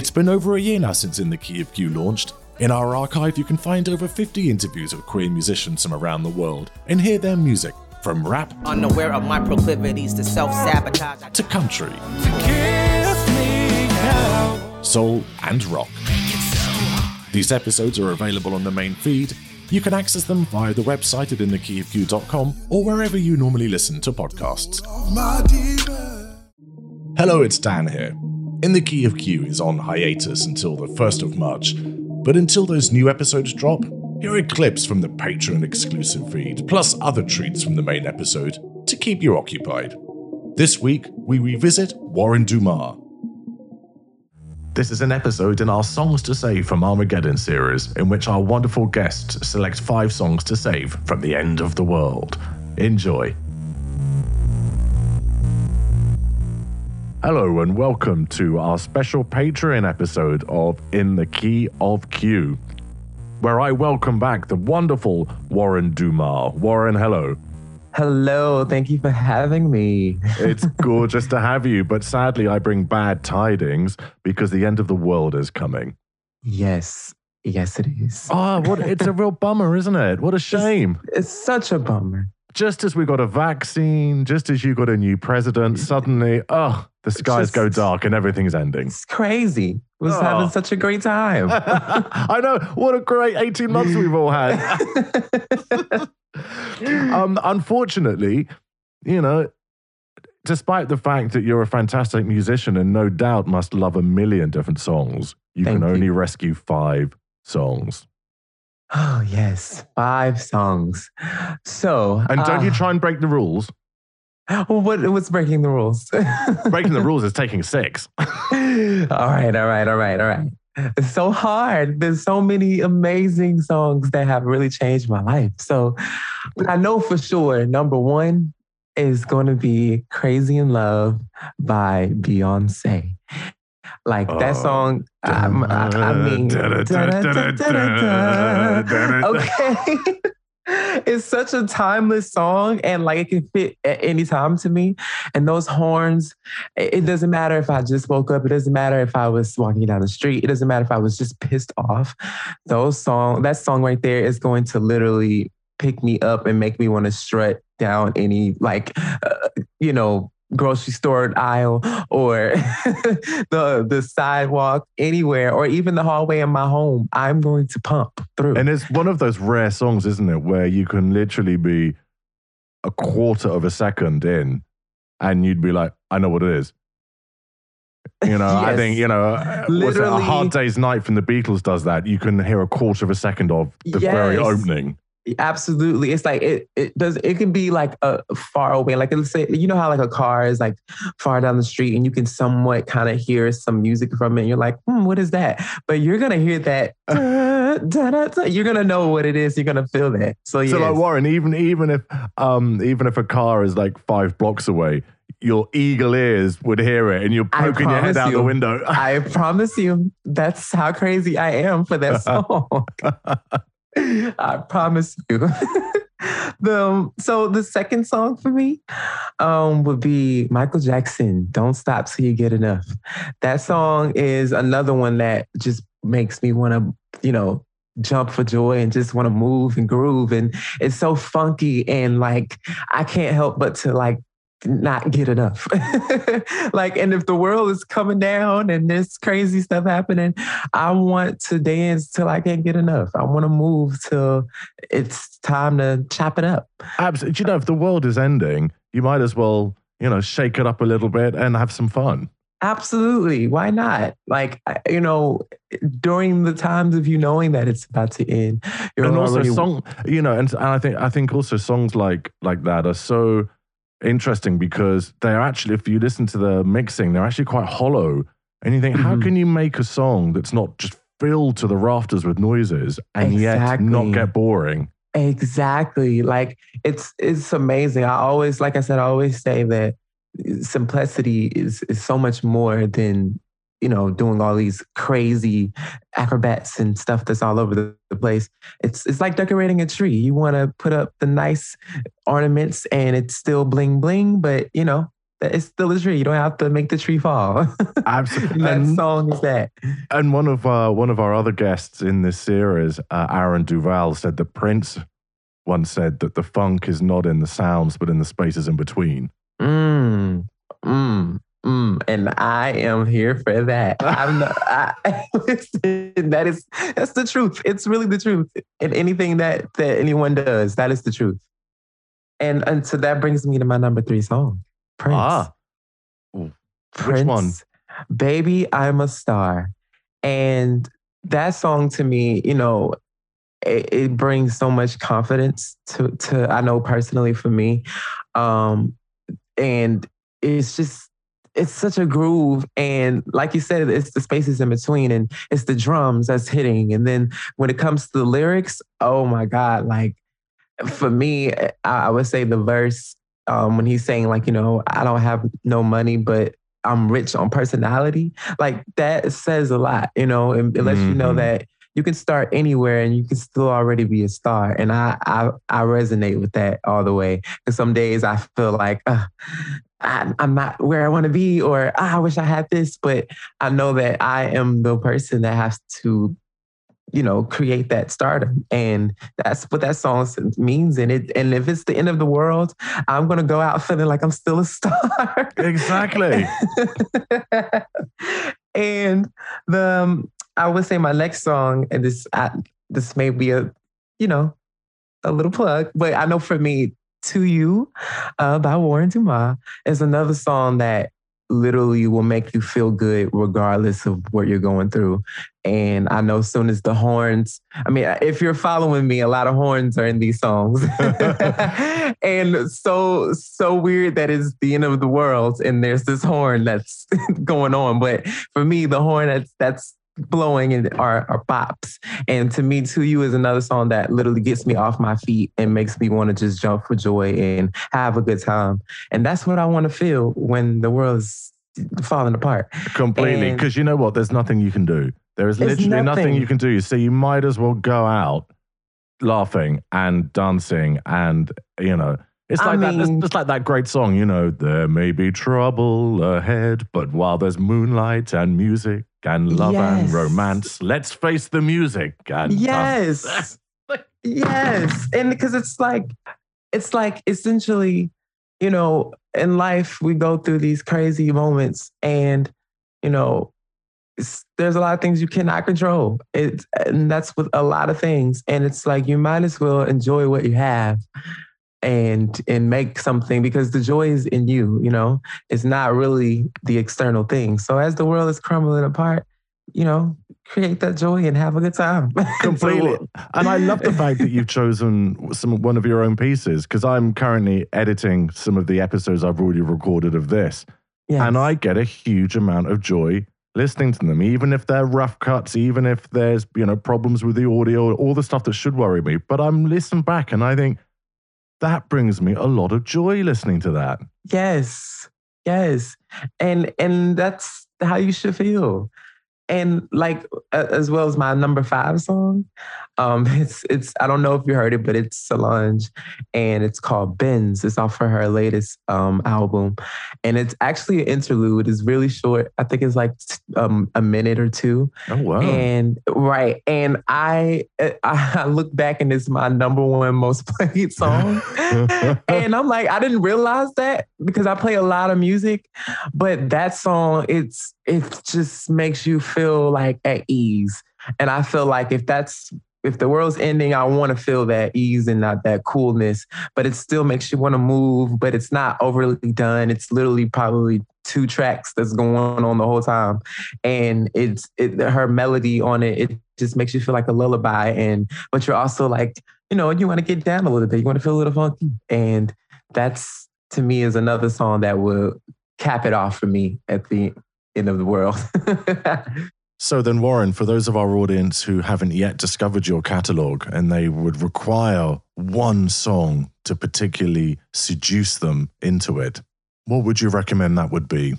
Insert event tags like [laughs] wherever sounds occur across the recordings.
It's been over a year now since In the Key of Q launched. In our archive, you can find over 50 interviews with queer musicians from around the world and hear their music from rap, unaware of my proclivities to self sabotage, to country, soul, and rock. These episodes are available on the main feed. You can access them via the website at inthekeyofq.com or wherever you normally listen to podcasts. Hello, it's Dan here. In the Key of Q is on hiatus until the 1st of March, but until those new episodes drop, here are clips from the Patreon exclusive feed, plus other treats from the main episode to keep you occupied. This week, we revisit Warren Dumas. This is an episode in our Songs to Save from Armageddon series, in which our wonderful guests select five songs to save from the end of the world. Enjoy. Hello, and welcome to our special Patreon episode of In the Key of Q, where I welcome back the wonderful Warren Dumas. Warren, hello. Hello, thank you for having me. [laughs] it's gorgeous to have you, but sadly, I bring bad tidings because the end of the world is coming. Yes, yes, it is. Oh, what? It's a real bummer, isn't it? What a shame. It's, it's such a bummer. Just as we got a vaccine, just as you got a new president, suddenly, oh, the skies just, go dark and everything's ending. It's crazy. Was oh. having such a great time. [laughs] I know. What a great 18 months we've all had. [laughs] um, unfortunately, you know, despite the fact that you're a fantastic musician and no doubt must love a million different songs, you Thank can only you. rescue five songs. Oh, yes, five songs. So. And don't uh, you try and break the rules? Well, [laughs] what, what's breaking the rules? [laughs] breaking the rules is taking six. [laughs] all right, all right, all right, all right. It's so hard. There's so many amazing songs that have really changed my life. So I know for sure number one is going to be Crazy in Love by Beyonce. Like that oh. song, I, I mean, okay it's such a timeless song and like it can fit at any time to me. And those horns, it doesn't matter if I just woke up. It doesn't matter if I was walking down the street. It doesn't matter if I was just pissed off. Those song, that song right there is going to literally pick me up and make me want to strut down any like, uh, you know, grocery store aisle or [laughs] the the sidewalk anywhere or even the hallway in my home i'm going to pump through and it's one of those rare songs isn't it where you can literally be a quarter of a second in and you'd be like i know what it is you know, [laughs] yes. I think, you know, was it a hard day's night from the Beatles does that. You can hear a quarter of a second of the yes. very opening. Absolutely. It's like it it does it can be like a far away. Like let's say you know how like a car is like far down the street and you can somewhat kind of hear some music from it and you're like, hmm, what is that? But you're gonna hear that [laughs] you're gonna know what it is, you're gonna feel that. So yeah. So like Warren, even even if um even if a car is like five blocks away, your eagle ears would hear it and you're poking your head out you, the window. I [laughs] promise you, that's how crazy I am for that [laughs] song. [laughs] I promise you. [laughs] the um, so the second song for me um, would be Michael Jackson. Don't stop till you get enough. That song is another one that just makes me want to, you know, jump for joy and just want to move and groove and it's so funky and like I can't help but to like not get enough. [laughs] like, and if the world is coming down and there's crazy stuff happening, I want to dance till I can't get enough. I want to move till it's time to chop it up. Absolutely. You know, if the world is ending, you might as well, you know, shake it up a little bit and have some fun. Absolutely. Why not? Like, you know, during the times of you knowing that it's about to end, you're and also already... song, you know, and, and I think I think also songs like like that are so interesting because they're actually, if you listen to the mixing, they're actually quite hollow. And you think, mm-hmm. how can you make a song that's not just filled to the rafters with noises and exactly. yet not get boring? Exactly. Like it's it's amazing. I always, like I said, I always say that simplicity is is so much more than you know, doing all these crazy acrobats and stuff that's all over the, the place. It's it's like decorating a tree. You want to put up the nice ornaments and it's still bling bling, but you know, it's still a tree. You don't have to make the tree fall. [laughs] Absolutely. that and, song is that. and one of uh, one of our other guests in this series, uh, Aaron Duval, said that Prince once said that the funk is not in the sounds, but in the spaces in between. Mm, mm, mm. And I am here for that. I'm not, [laughs] I, [laughs] that is that's the truth. It's really the truth. And anything that that anyone does, that is the truth. And and so that brings me to my number three song, Prince. Ah, Prince, one? Baby, I'm a star. And that song to me, you know, it, it brings so much confidence to to I know personally for me. Um and it's just it's such a groove and like you said it's the spaces in between and it's the drums that's hitting and then when it comes to the lyrics oh my god like for me i, I would say the verse um, when he's saying like you know i don't have no money but i'm rich on personality like that says a lot you know and it lets you know Mhm. that you can start anywhere and you can still already be a star and i i, I resonate with that all the way because some days i feel like uh, I, I'm not where I want to be, or "Ah, I wish I had this, but I know that I am the person that has to, you know, create that stardom, and that's what that song means. And it, and if it's the end of the world, I'm gonna go out feeling like I'm still a star. exactly. [laughs] and the um, I would say my next song, and this I, this may be a, you know, a little plug, but I know for me, "To You" uh, by Warren Dumas is another song that literally will make you feel good regardless of what you're going through. And I know as soon as the horns, I mean, if you're following me, a lot of horns are in these songs. [laughs] and so, so weird that it's the end of the world and there's this horn that's [laughs] going on. But for me, the horn that's, that's blowing and are, are bops. And to me, To You is another song that literally gets me off my feet and makes me want to just jump for joy and have a good time. And that's what I want to feel when the world is falling apart. Completely. Because you know what? There's nothing you can do. There is literally nothing. nothing. you can do. So you might as well go out laughing and dancing and, you know, it's I like that. mean- It's like that great song, you know, there may be trouble ahead, but while there's moonlight and music and love and romance, let's face the music and. Yes. [laughs] yes. And because it's like, it's like essentially, you know, in life, we go through these crazy moments and, you know, there's a lot of things you cannot control. It, and that's with a lot of things. And it's like, you might as well enjoy what you have and and make something because the joy is in you you know it's not really the external thing so as the world is crumbling apart you know create that joy and have a good time [laughs] Completely. And I love the fact that you've chosen some one of your own pieces because I'm currently editing some of the episodes I've already recorded of this. yes. And I get a huge amount of joy listening to them, even if they're rough cuts, even if there's, you know, problems with the audio, all the stuff that should worry me. But I'm listening back and I think that brings me a lot of joy listening to that. Yes. Yes. And and that's how you should feel. And like as well as my number five song, um, [laughs] it's it's I don't know if you heard it, but it's Solange, and it's called Binz. It's off for her latest um album, and it's actually an interlude. It's really short. I think it's like um a minute or two, Oh, wow. and right, and I [laughs] I look back and it's my number one most [laughs] played song, and I'm like I didn't realize that because I play a lot of music, but that song it's it just makes you feel like at ease, and I feel like if that's if the world's ending, I want to feel that ease and not that coolness, but it still makes you want to move, but it's not overly done. It's literally probably two tracks that's going on the whole time. And it's it, her melody on it it just makes you feel like a lullaby. And but you're also like you know you want to get down a little bit. You want to feel a little funky. And that's to me is another song that will cap it off for me at the end of the world [laughs] So then, Warren, for those of our audience who haven't yet discovered your catalog and they would require one song to particularly seduce them into it, what would you recommend that would be?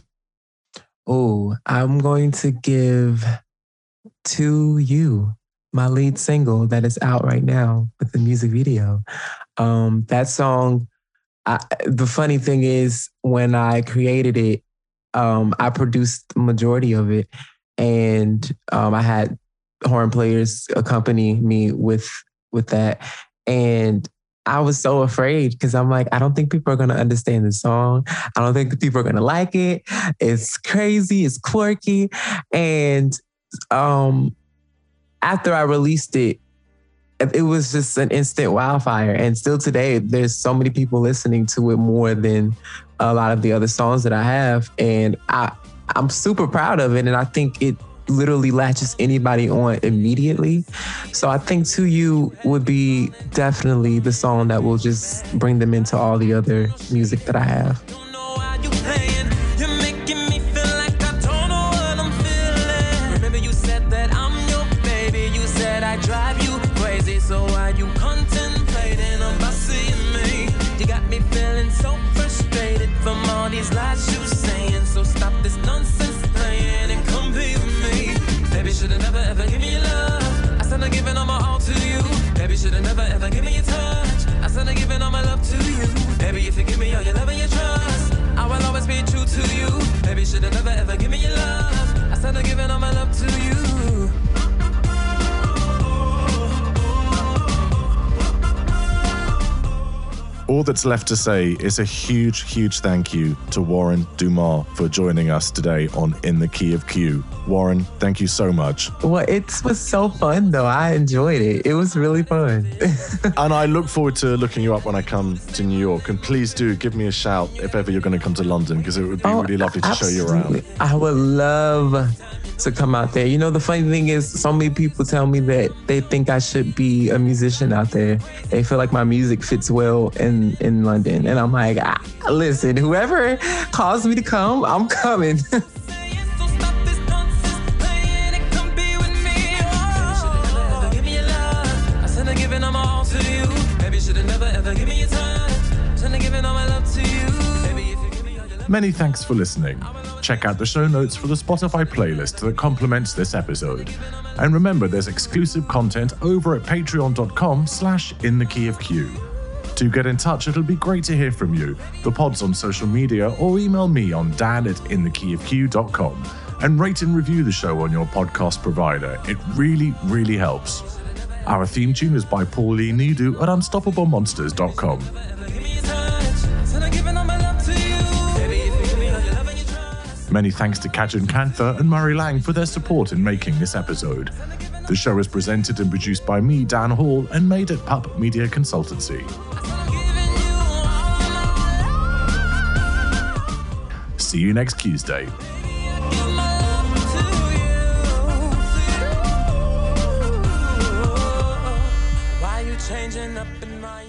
oh i'm going to give to you my lead single that is out right now with the music video um that song I, the funny thing is, when I created it, um, I produced the majority of it, and um, I had horn players accompany me with with that, and I was so afraid because I'm like, I don't think people are gonna understand the song. I don't think people are gonna like it. It's crazy, it's quirky, and um, after I released it, it was just an instant wildfire. And still today, there's so many people listening to it more than a lot of the other songs that I have. And I, I'm super proud of it. And I think it literally latches anybody on immediately. So I think To You would be definitely the song that will just bring them into all the other music that I have. All that's left to say is a huge, huge thank you to Warren Dumas for joining us today on In the Key of Q. Warren, thank you so much. Well, it was so fun though. I enjoyed it. It was really fun. [laughs] and I look forward to looking you up when I come to New York. And please do give me a shout if ever you're going to come to London because it would be oh, really lovely to absolutely. show you around. I would love to come out there. You know, the funny thing is, so many people tell me that they think I should be a musician out there. They feel like my music fits well in in London, and I'm like, ah, listen, whoever calls me to come, I'm coming. [laughs] Many thanks for listening. Check out the show notes for the Spotify playlist that complements this episode. And remember, there's exclusive content over at patreon.com slash in the key of Q. To get in touch, it'll be great to hear from you, the pods on social media, or email me on dan at inthekeyofq.com and rate and review the show on your podcast provider. It really, really helps. Our theme tune is by Pauline Nidu at unstoppablemonsters.com. Many thanks to Kajan Kantha and Murray Lang for their support in making this episode. The show is presented and produced by me, Dan Hall, and made at Pup Media Consultancy. See you next Tuesday. changing up in my